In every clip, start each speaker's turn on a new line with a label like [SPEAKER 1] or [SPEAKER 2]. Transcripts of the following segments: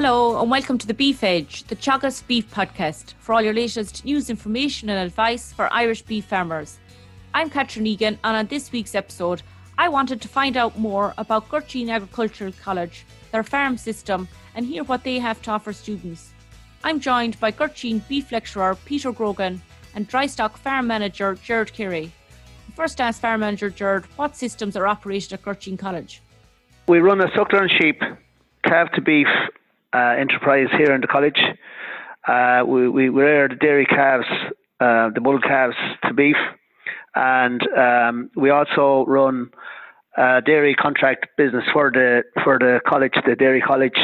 [SPEAKER 1] Hello and welcome to the Beef Edge, the Teagasc Beef Podcast, for all your latest news, information, and advice for Irish beef farmers. I'm Catherine Egan, and on this week's episode, I wanted to find out more about Gurteen Agricultural College, their farm system, and hear what they have to offer students. I'm joined by Gurteen beef lecturer Peter Grogan and dry stock farm manager Gerard Carey. First ask farm manager Gerard what systems are operated at Gurteen College.
[SPEAKER 2] We run a suckler and sheep, calf to beef uh, enterprise here in the college. Uh, we, we rear the dairy calves, uh, the bull calves to beef, and um, we also run a dairy contract business for the for the college, the dairy college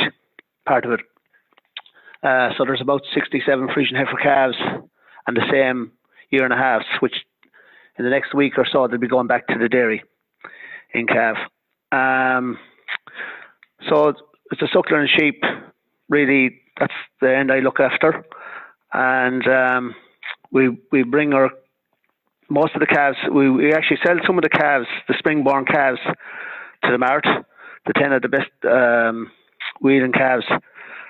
[SPEAKER 2] part of it. Uh, so there's about 67 Friesian heifer calves and the same year and a half, which in the next week or so they'll be going back to the dairy in calf. Um, so it's a suckler and sheep. Really, that's the end I look after, and um, we we bring our most of the calves. We, we actually sell some of the calves, the spring-born calves, to the mart. The ten of the best um, calves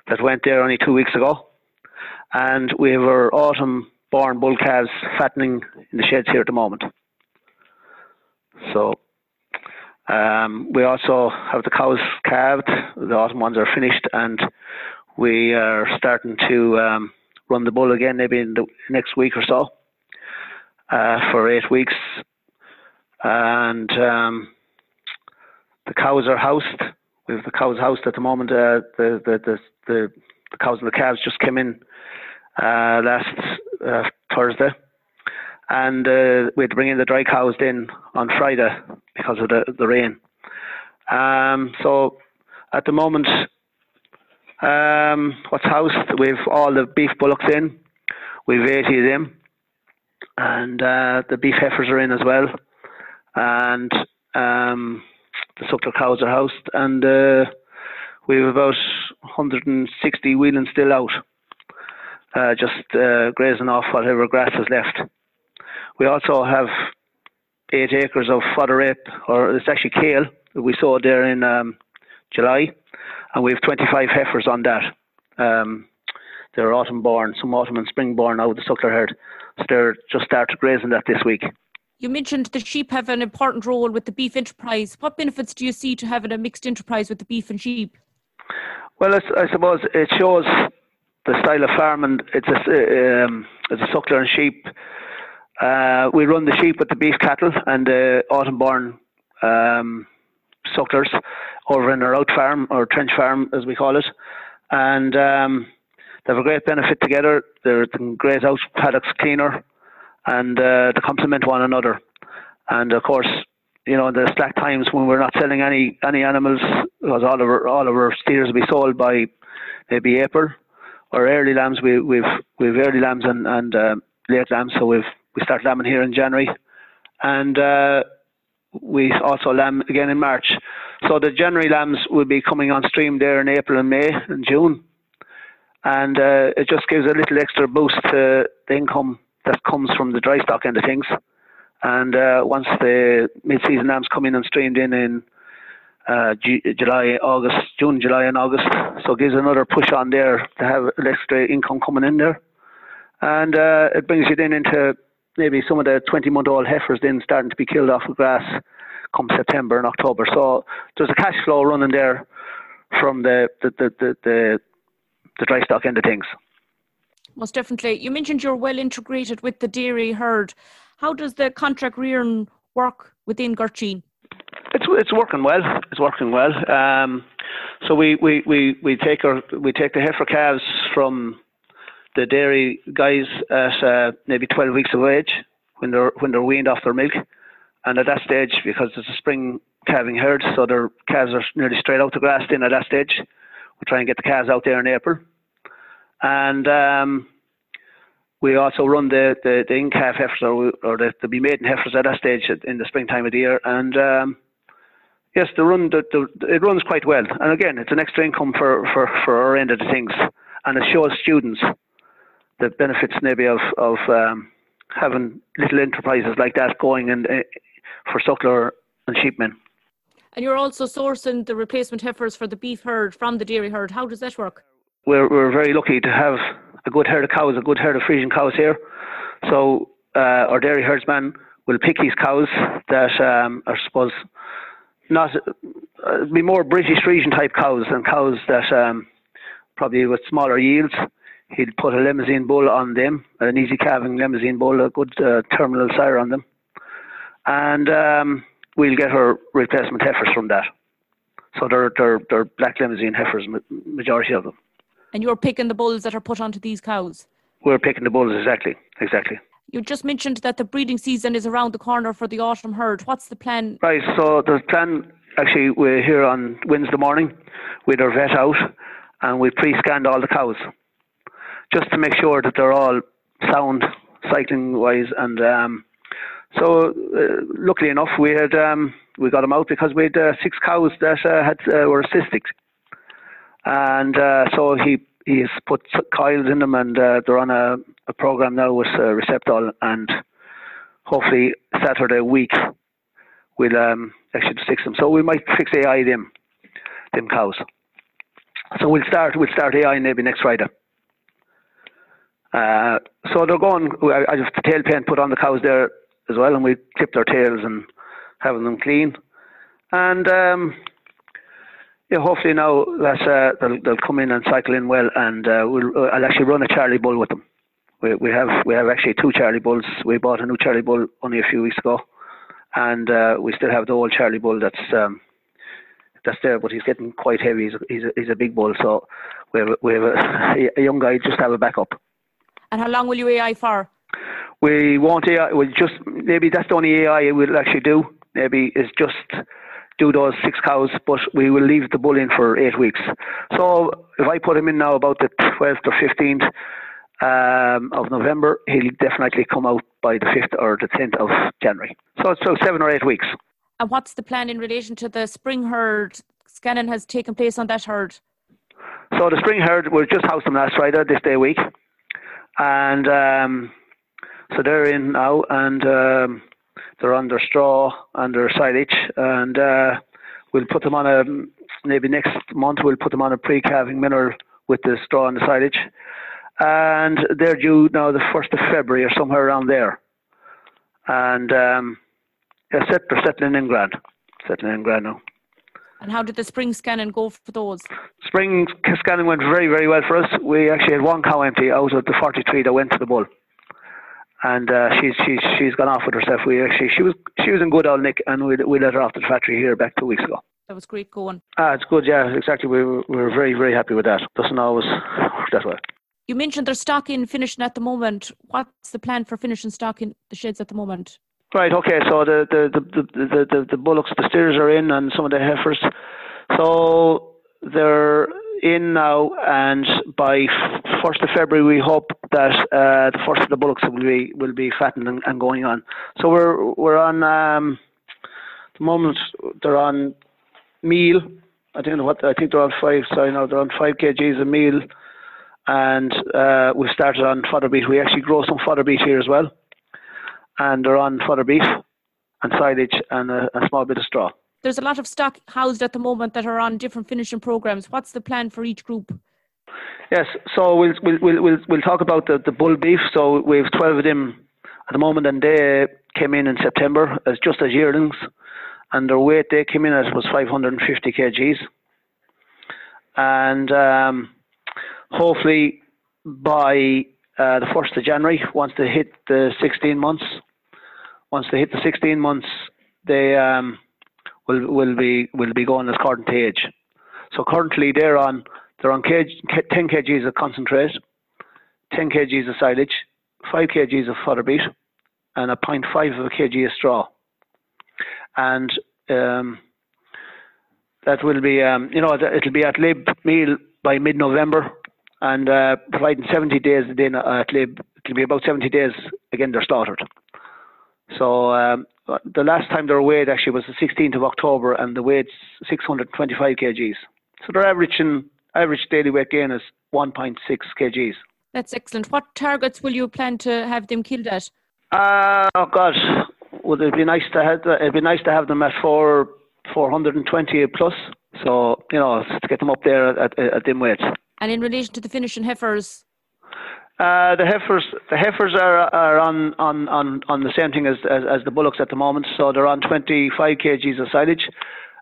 [SPEAKER 2] that went there only two weeks ago, and we have our autumn born bull calves fattening in the sheds here at the moment. So um, we also have the cows calved. The autumn ones are finished, and we are starting to um, run the bull again, maybe in the next week or so, uh, for eight weeks. And um, the cows are housed. We have the cows housed at the moment. Uh, the, the, the the the cows and the calves just came in uh, last uh, Thursday and uh, we had to bring in the dry cows in on Friday because of the, the rain. Um, so at the moment, um, what's housed, we've all the beef bullocks in, we've 80 of them, and uh, the beef heifers are in as well, and um, the suckler cows are housed, and uh, we have about 160 weanlings still out, uh, just uh, grazing off whatever grass is left. We also have eight acres of fodder rape, or it's actually kale that we sowed there in um, July, and we have 25 heifers on that. Um, they're autumn born, some autumn and spring born out of the suckler herd. So they're just started grazing that this week.
[SPEAKER 1] You mentioned the sheep have an important role with the beef enterprise. What benefits do you see to having a mixed enterprise with the beef and sheep?
[SPEAKER 2] Well, I suppose it shows the style of farming. It's a, um, it's a suckler and sheep uh, we run the sheep with the beef cattle and the autumn born um, sucklers over in our out farm or trench farm as we call it. And um, they have a great benefit together. They're great out paddocks cleaner and uh, they complement one another. And of course, you know, in the slack times when we're not selling any any animals, because all of our all of our steers will be sold by maybe April, or early lambs. We we've we've early lambs and and uh, late lambs, so we've we start lambing here in January, and uh, we also lamb again in March. So the January lambs will be coming on stream there in April and May and June, and uh, it just gives a little extra boost to the income that comes from the dry stock end of things. And uh, once the mid-season lambs come in and streamed in in uh, G- July, August, June, July, and August, so it gives another push on there to have extra income coming in there, and uh, it brings you then into maybe some of the 20 month old heifers then starting to be killed off the grass come September and October. So there's a cash flow running there from the the, the, the, the, the dry stock end of things.
[SPEAKER 1] Most definitely. You mentioned you're well integrated with the dairy herd. How does the contract rearing work within Gurteen?
[SPEAKER 2] It's it's working well. It's working well. Um, so we, we, we, we take our we take the heifer calves from the dairy guys at uh, maybe 12 weeks of age when they're when they're weaned off their milk, and at that stage, because it's a spring calving herd, so their calves are nearly straight out the grass. Then at that stage, we try and get the calves out there in April, and um, we also run the the, the in calf heifers or, or the, the be maiden heifers at that stage in the springtime of the year, and um, yes, the run the, the, it runs quite well. And again, it's an extra income for, for, for our end of the things, and it shows students the benefits maybe of of um, having little enterprises like that going and uh, for suckler and sheepmen.
[SPEAKER 1] And you're also sourcing the replacement heifers for the beef herd from the dairy herd. How does that work?
[SPEAKER 2] we're we're very lucky to have a good herd of cows, a good herd of Friesian cows here. So uh, our dairy herdsman will pick his cows that um, are suppose not uh, be more British Friesian type cows and cows that um, probably with smaller yields. He'd put a Limousin bull on them, an easy calving Limousin bull, a good uh, terminal sire on them, and um, we'll get our replacement heifers from that. So they're they're, they're black Limousin heifers, majority of them.
[SPEAKER 1] And you're picking the bulls that are put onto these cows.
[SPEAKER 2] We're picking the bulls exactly, exactly.
[SPEAKER 1] You just mentioned that the breeding season is around the corner for the autumn herd. What's the plan?
[SPEAKER 2] Right, so the plan actually we're here on Wednesday morning with our vet out and we pre-scanned all the cows just to make sure that they're all sound cycling wise and um, so uh, luckily enough we had um, we got them out because we had uh, six cows that uh, had uh, were cystic and uh, so he he's put coils in them and uh, they're on a, a program now with Receptal and hopefully Saturday week we'll um, actually fix them. So we might fix AI them them cows. So we'll start we'll start AI maybe next Friday. Uh, so they're going. I, just tail paint put on the cows there as well, and we clip their tails and having them clean. And um, yeah, hopefully now that uh, they'll, they'll come in and cycle in well, and uh, we'll, uh, I'll actually run a Charlie Bull with them. We, we have we have actually two Charlie Bulls. We bought a new Charlie Bull only a few weeks ago, and uh, we still have the old Charlie Bull that's um, that's there, but he's getting quite heavy. He's a, he's a, he's a big bull, so we have we have a, a young guy just have a backup.
[SPEAKER 1] And how long will you AI for?
[SPEAKER 2] We won't AI. We just maybe that's the only AI we'll actually do. Maybe is just do those six cows, but we will leave the bull in for eight weeks. So if I put him in now about the 12th or 15th um, of November, he'll definitely come out by the 5th or the 10th of January. So so seven or eight weeks.
[SPEAKER 1] And what's the plan in relation to the spring herd? Scanning has taken place on that herd.
[SPEAKER 2] So the spring herd, we just housed them last Friday, this day week, and um, so they're in now, and um, they're under straw, under silage, and uh, we'll put them on a maybe next month we'll put them on a pre-calving mineral with the straw and the silage, and they're due now the first of February or somewhere around there, and um, yeah, set, they're settling in grand, settling in grand now.
[SPEAKER 1] And how did the spring scanning go for those?
[SPEAKER 2] Spring scanning went very, very well for us. We actually had one cow empty out of the 43 that went to the bull and uh, she's she's she's gone off with herself. We actually she was she was in good old nick, and we we let her off to the factory here back two weeks ago.
[SPEAKER 1] That was great going.
[SPEAKER 2] Ah, it's good. Yeah, exactly. We were, we were very very happy with that. Doesn't always work that way.
[SPEAKER 1] You mentioned they're stocking finishing at the moment. What's the plan for finishing stocking the sheds at the moment?
[SPEAKER 2] Right. Okay. So the the the the the, the bullocks, the steers are in, and some of the heifers. So they're in now, and by first of February, we hope that uh, the first of the bullocks will be will be fattened and, and going on. So we're we're on um, the moment they're on meal. I don't know what I think they're on five. Sorry, no, they're on five kgs a meal, and uh, we started on fodder beet. We actually grow some fodder beet here as well, and they're on fodder beet and silage and a, a small bit of straw
[SPEAKER 1] there's a lot of stock housed at the moment that are on different finishing programs. What's the plan for each group?
[SPEAKER 2] Yes, so we'll we'll we'll we'll talk about the, the bull beef. So we have twelve of them at the moment, and they came in in September as just as yearlings, and their weight they came in as was 550 kgs, and um, hopefully by uh, the first of January, once they hit the 16 months, once they hit the 16 months, they um, will will be will be going as to age. So currently they're on they're on kg, 10 kgs of concentrate, 10 kgs of silage, 5 kgs of fodder beet, and a 0.5 of a kg of straw. And um, that will be, um, you know, it'll be ad lib meal by mid-November, and uh, providing 70 days then ad lib, it'll be about 70 days again they're slaughtered. So um, the last time they were weighed actually was the 16th of October, and the weight's 625 kgs. So they're averaging average daily weight gain is 1.6 kgs.
[SPEAKER 1] That's excellent. What targets will you plan to have them killed at?
[SPEAKER 2] Uh, oh God, would it be nice to have? It'd be nice to have them at four 420 plus. So you know to get them up there at, at, at them weights.
[SPEAKER 1] And in relation to the finishing heifers,
[SPEAKER 2] uh, the heifers, the heifers are, are on, on, on, on the same thing as, as, as the bullocks at the moment. So they're on 25 kgs of silage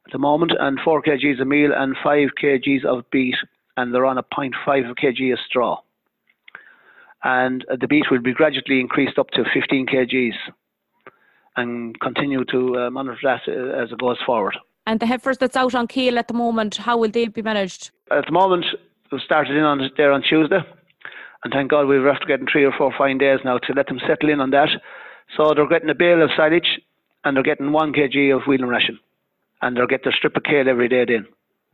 [SPEAKER 2] at the moment, and 4 kgs of meal, and 5 kgs of beet, and they're on a 0.5 kg of straw. And the beet will be gradually increased up to 15 kgs, and continue to uh, monitor that uh, as it goes forward.
[SPEAKER 1] And the heifers that's out on kale at the moment, how will they be managed?
[SPEAKER 2] At the moment, we started in on there on Tuesday and thank God we're after getting three or four fine days now to let them settle in on that. So they're getting a bale of silage and they're getting one kg of weanling ration. And they'll get their strip of kale every day then.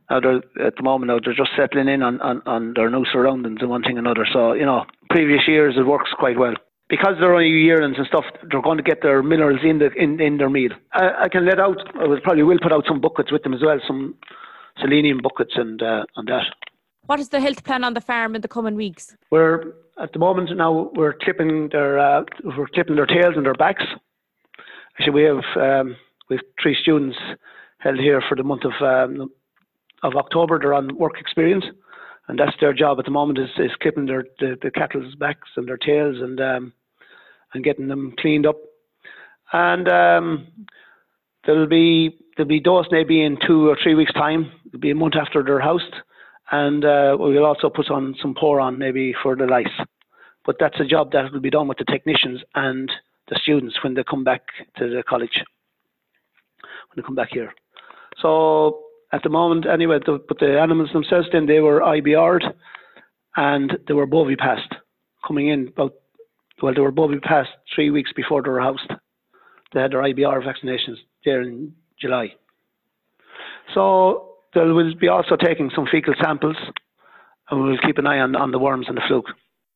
[SPEAKER 2] Now they're, at the moment now they're just settling in on, on, on their new surroundings and one thing and another. So, you know, previous years it works quite well. Because they're only yearlings and stuff, they're going to get their minerals in the in, in their meal. I, I can let out I will probably will put out some buckets with them as well, some selenium buckets and uh, and that.
[SPEAKER 1] What is the health plan on the farm in the coming weeks?
[SPEAKER 2] We're at the moment now we're clipping their uh, we're clipping their tails and their backs. Actually, we have um, we have three students held here for the month of um, of October. They're on work experience, and that's their job at the moment is, is clipping their the, the cattle's backs and their tails and um, and getting them cleaned up. And um, there'll be there'll be dose maybe in two or three weeks' time. It'll be a month after they're housed and uh, we will also put on some pour on maybe for the lice. But that's a job that will be done with the technicians and the students when they come back to the college, when they come back here. So at the moment, anyway, the, but the animals themselves, then they were IBR'd and they were Bovipast coming in about, well, they were Bovipast three weeks before they were housed. They had their IBR vaccinations there in July. So will be also taking some fecal samples and we'll keep an eye on, on the worms and the fluke.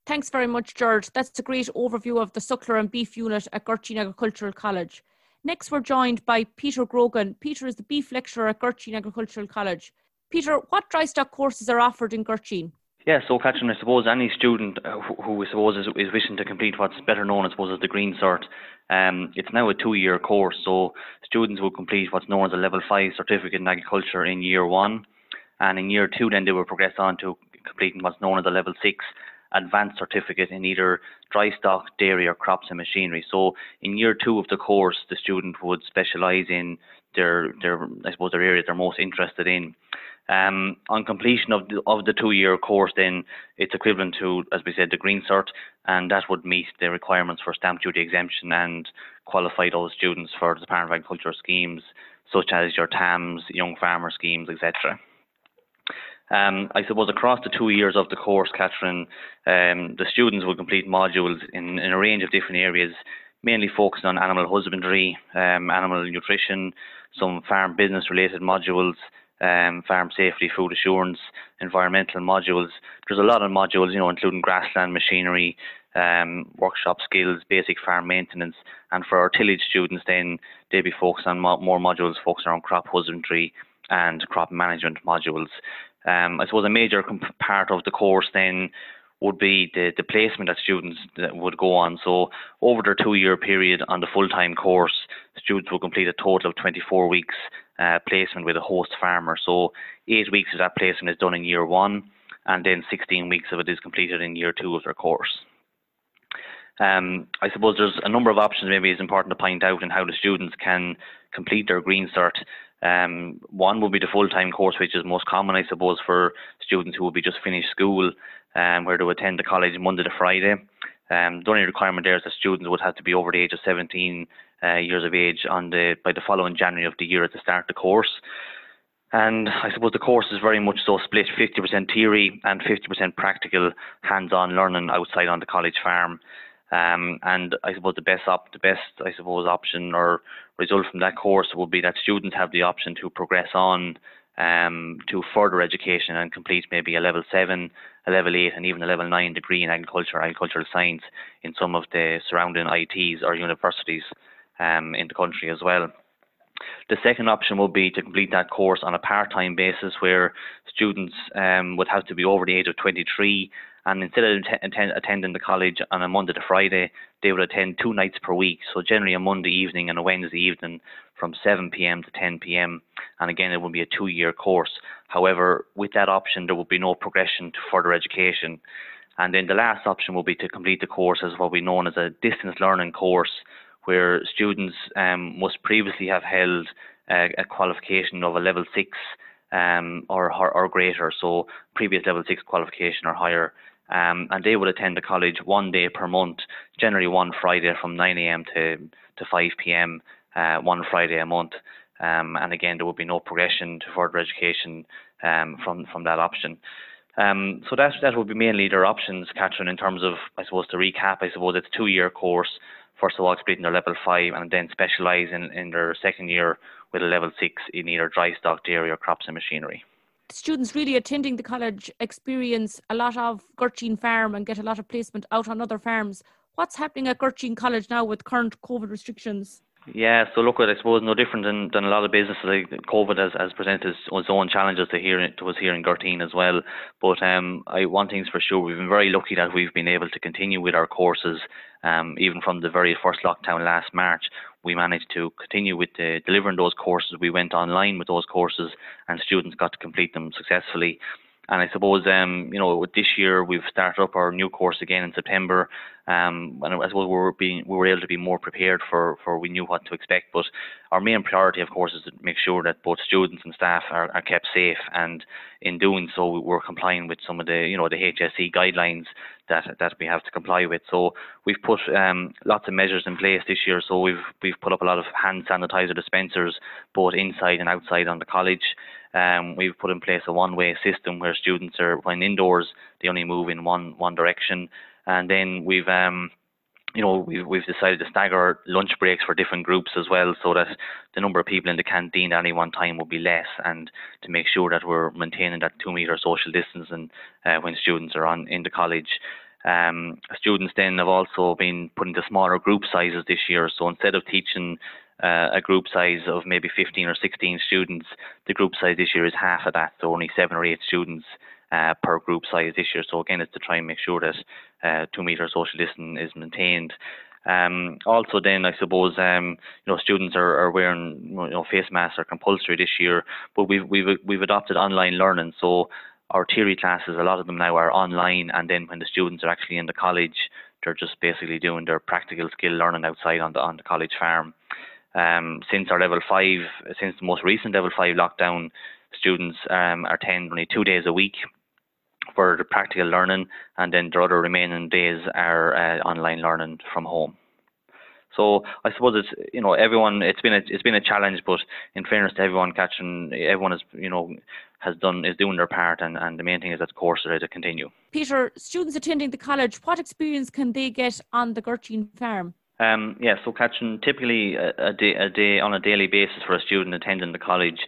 [SPEAKER 1] Thanks very much, George. That's a great overview of the suckler and beef unit at Gurteen Agricultural College. Next, we're joined by Peter Grogan. Peter is the beef lecturer at Gurteen Agricultural College. Peter, what dry stock courses are offered in Gurteen?
[SPEAKER 3] Yeah, so Catherine, I suppose any student uh, who, I suppose is, is wishing to complete what's better known, I suppose, as the Green Cert, um, it's now a two-year course. So students will complete what's known as a Level Five certificate in agriculture in year one, and in year two, then they will progress on to completing what's known as a Level Six advanced certificate in either dry stock, dairy, or crops and machinery. So in year two of the course, the student would specialise in their their I suppose their area they're most interested in. Um, on completion of the, of the two-year course, then it's equivalent to, as we said, the Green Cert, and that would meet the requirements for stamp duty exemption and qualify those students for the Department of Agriculture schemes, such as your TAMS, Young Farmer schemes, etc. Um, I suppose across the two years of the course, Catherine, um, the students will complete modules in, in, a range of different areas, mainly focusing on animal husbandry, um, animal nutrition, some farm business related modules, um, farm safety, food assurance, environmental modules. There's a lot of modules, you know, including grassland machinery, um, workshop skills, basic farm maintenance, and for our tillage students, then they be focused on mo- more modules focused on crop husbandry and crop management modules. Um, I suppose a major comp- part of the course then would be the, the placement that students would go on. So over their two-year period on the full-time course, students will complete a total of 24 weeks uh, placement with a host farmer. So eight weeks of that placement is done in year one, and then 16 weeks of it is completed in year two of their course. Um, I suppose there's a number of options maybe it's important to point out in how the students can complete their Green Cert. Um, one would be the full-time course, which is most common, I suppose, for students who will be just finished school, um, where they would attend the college Monday to Friday. Um, the only requirement there is that students would have to be over the age of 17 uh, years of age on the by the following January of the year at the start of the course. And I suppose the course is very much so split 50% theory and 50% practical hands-on learning outside on the college farm. Um, and I suppose the best op- the best I suppose option or result from that course would be that students have the option to progress on um, to further education and complete maybe a level seven, a level eight, and even a level nine degree in agriculture, agricultural science in some of the surrounding ITs or universities um, in the country as well. The second option would be to complete that course on a part-time basis where students um, would have to be over the age of 23 and instead of attend, attending the college on a Monday to Friday, they would attend two nights per week. So generally a Monday evening and a Wednesday evening from 7 p.m. to 10 p.m. And again, it would be a two-year course. However, with that option, there would be no progression to further education. And then the last option will be to complete the course as what we know as a distance learning course, where students um, must previously have held a, a qualification of a level six um, or, or, or greater, so previous level six qualification or higher. Um, and they would attend the college one day per month, generally one Friday from 9 a.m. to, to 5 p.m., uh, one Friday a month. Um, and again, there would be no progression to further education um, from, from that option. Um, so that that would be mainly their options, Catherine, in terms of, I suppose, to recap, I suppose it's a two-year course, first of all completing their level five and then specialise in, in their second year with a level six in either dry stock, dairy or crops and machinery.
[SPEAKER 1] Students really attending the college experience a lot of Gurteen Farm and get a lot of placement out on other farms. What's happening at Gurteen College now with current COVID restrictions?
[SPEAKER 3] Yeah, so look, I suppose no different than, than a lot of businesses. Like COVID has, has presented its own challenges to here to us here in Gurteen as well. But um, I one thing's for sure, we've been very lucky that we've been able to continue with our courses. Um, even from the very first lockdown last March, we managed to continue with delivering those courses. We went online with those courses, and students got to complete them successfully. And I suppose, um, you know, this year we've started up our new course again in September. Um, and I suppose we were being, we were able to be more prepared for, for we knew what to expect. But our main priority, of course, is to make sure that both students and staff are, are kept safe. And in doing so, we're complying with some of the, you know, the HSE guidelines that that we have to comply with. So we've put um, lots of measures in place this year. So we've we've put up a lot of hand sanitizer dispensers, both inside and outside on the college. Um, we've put in place a one-way system where students are, when indoors, they only move in one one direction. And then we've um, you know, we've, we've decided to stagger lunch breaks for different groups as well so that the number of people in the canteen at any one time will be less and to make sure that we're maintaining that two metre social distance and uh, when students are on in the college. Um, students then have also been put into smaller group sizes this year. So instead of teaching uh, a group size of maybe 15 or 16 students, the group size this year is half of that, so only seven or eight students uh, per group size this year. So again, it's to try and make sure that uh, two metre social distance is maintained. Um, also, then I suppose um, you know students are, are wearing you know face masks are compulsory this year, but we've we've we've adopted online learning. So our theory classes, a lot of them now are online, and then when the students are actually in the college, they're just basically doing their practical skill learning outside on the on the college farm. Um, since our level five, since the most recent level five lockdown, students um, attend only two days a week for the practical learning, and then the other remaining days are uh, online learning from home. So I suppose it's you know everyone it's been a it's been a challenge, but in fairness to everyone, Catherine everyone is you know has done is doing their part, and, and the main thing is that courses are to continue.
[SPEAKER 1] Peter, students attending the college, what experience can they get on the Gurteen farm?
[SPEAKER 3] Um, yeah, so Catherine typically a, a, day, a day on a daily basis for a student attending the college,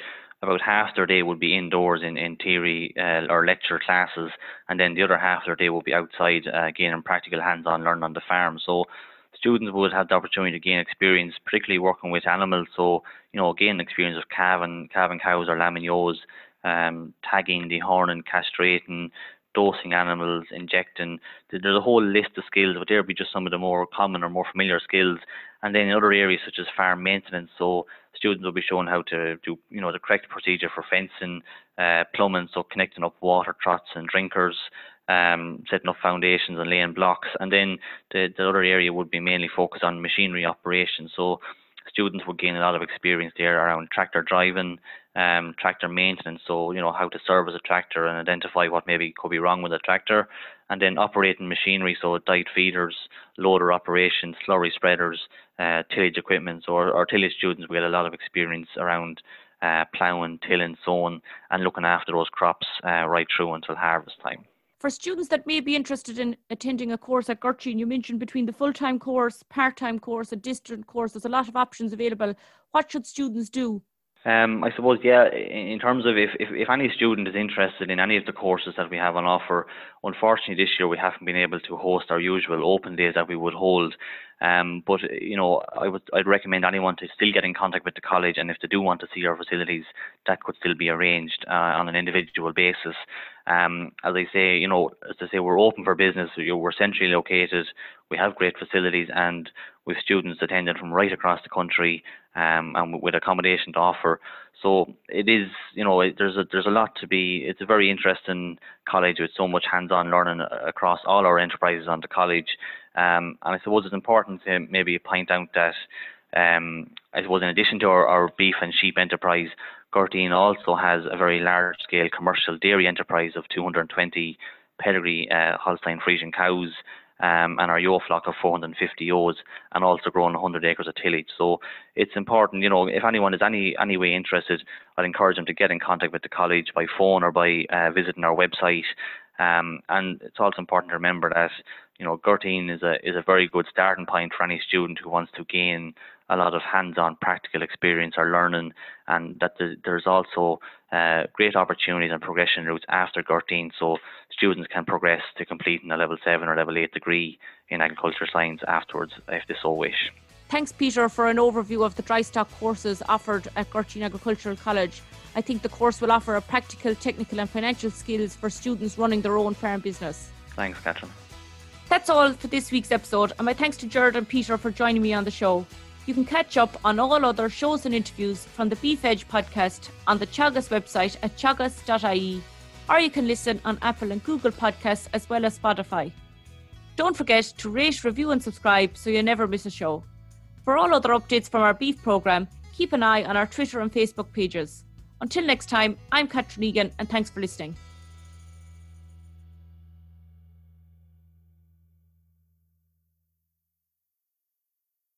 [SPEAKER 3] about half their day would be indoors in, in theory uh, or lecture classes, and then the other half of their day will be outside uh, gaining practical hands-on learning on the farm. So students would have the opportunity to gain experience, particularly working with animals. So you know, gain experience of calving, calving cows or lambing ewes, um, tagging, dehorning, castrating, dosing animals, injecting. There's a whole list of skills, but there would be just some of the more common or more familiar skills. And then in other areas such as farm maintenance, so students will be shown how to do, you know, the correct procedure for fencing, uh, plumbing, so connecting up water troughs and drinkers, um, setting up foundations and laying blocks. And then the, the other area would be mainly focused on machinery operations. So students would gain a lot of experience there around tractor driving, um, tractor maintenance. So you know how to service a tractor and identify what maybe could be wrong with a tractor, and then operating machinery, so diet feeders, loader operations, slurry spreaders, uh, tillage equipment. So our, our tillage students will get a lot of experience around uh, ploughing, tilling, sowing, and looking after those crops uh, right through until harvest time.
[SPEAKER 1] For students that may be interested in attending a course at Gurteen, you mentioned between the full-time course, part-time course, a distant course, there's a lot of options available. What should students do?
[SPEAKER 3] Um, I suppose, yeah, in terms of if, if, if, any student is interested in any of the courses that we have on offer, unfortunately this year we haven't been able to host our usual open days that we would hold. Um, but you know, I would I'd recommend anyone to still get in contact with the college, and if they do want to see our facilities, that could still be arranged uh, on an individual basis. Um, as I say, you know, as I say, we're open for business. We're centrally located. We have great facilities, and with students attending from right across the country, um, and with accommodation to offer. So it is, you know, there's a there's a lot to be. It's a very interesting college with so much hands-on learning across all our enterprises on the college. Um, and I suppose it's important to maybe point out that um, I suppose in addition to our, our beef and sheep enterprise, Gurteen also has a very large scale commercial dairy enterprise of 220 pedigree uh, Holstein Friesian cows um, and our ewe flock of 450 ewes and also growing 100 acres of tillage. So it's important, you know, if anyone is any any way interested, I'd encourage them to get in contact with the college by phone or by uh, visiting our website. Um, and it's also important to remember that you know Gurteen is a is a very good starting point for any student who wants to gain a lot of hands-on practical experience or learning, and that there's also uh, great opportunities and progression routes after Gurteen, so students can progress to completing a level seven or level eight degree in agriculture science afterwards, if they so wish.
[SPEAKER 1] Thanks, Peter, for an overview of the dry stock courses offered at Gurteen Agricultural College. I think the course will offer a practical, technical, and financial skills for students running their own farm business.
[SPEAKER 3] Thanks, Catherine.
[SPEAKER 1] That's all for this week's episode, and my thanks to Gerard and Peter for joining me on the show. You can catch up on all other shows and interviews from the Beef Edge podcast on the Teagasc website at teagasc.ie, or you can listen on Apple and Google podcasts as well as Spotify. Don't forget to rate, review, and subscribe so you never miss a show. For all other updates from our beef programme, keep an eye on our Twitter and Facebook pages. Until next time, I'm Catherine Egan, and thanks for listening.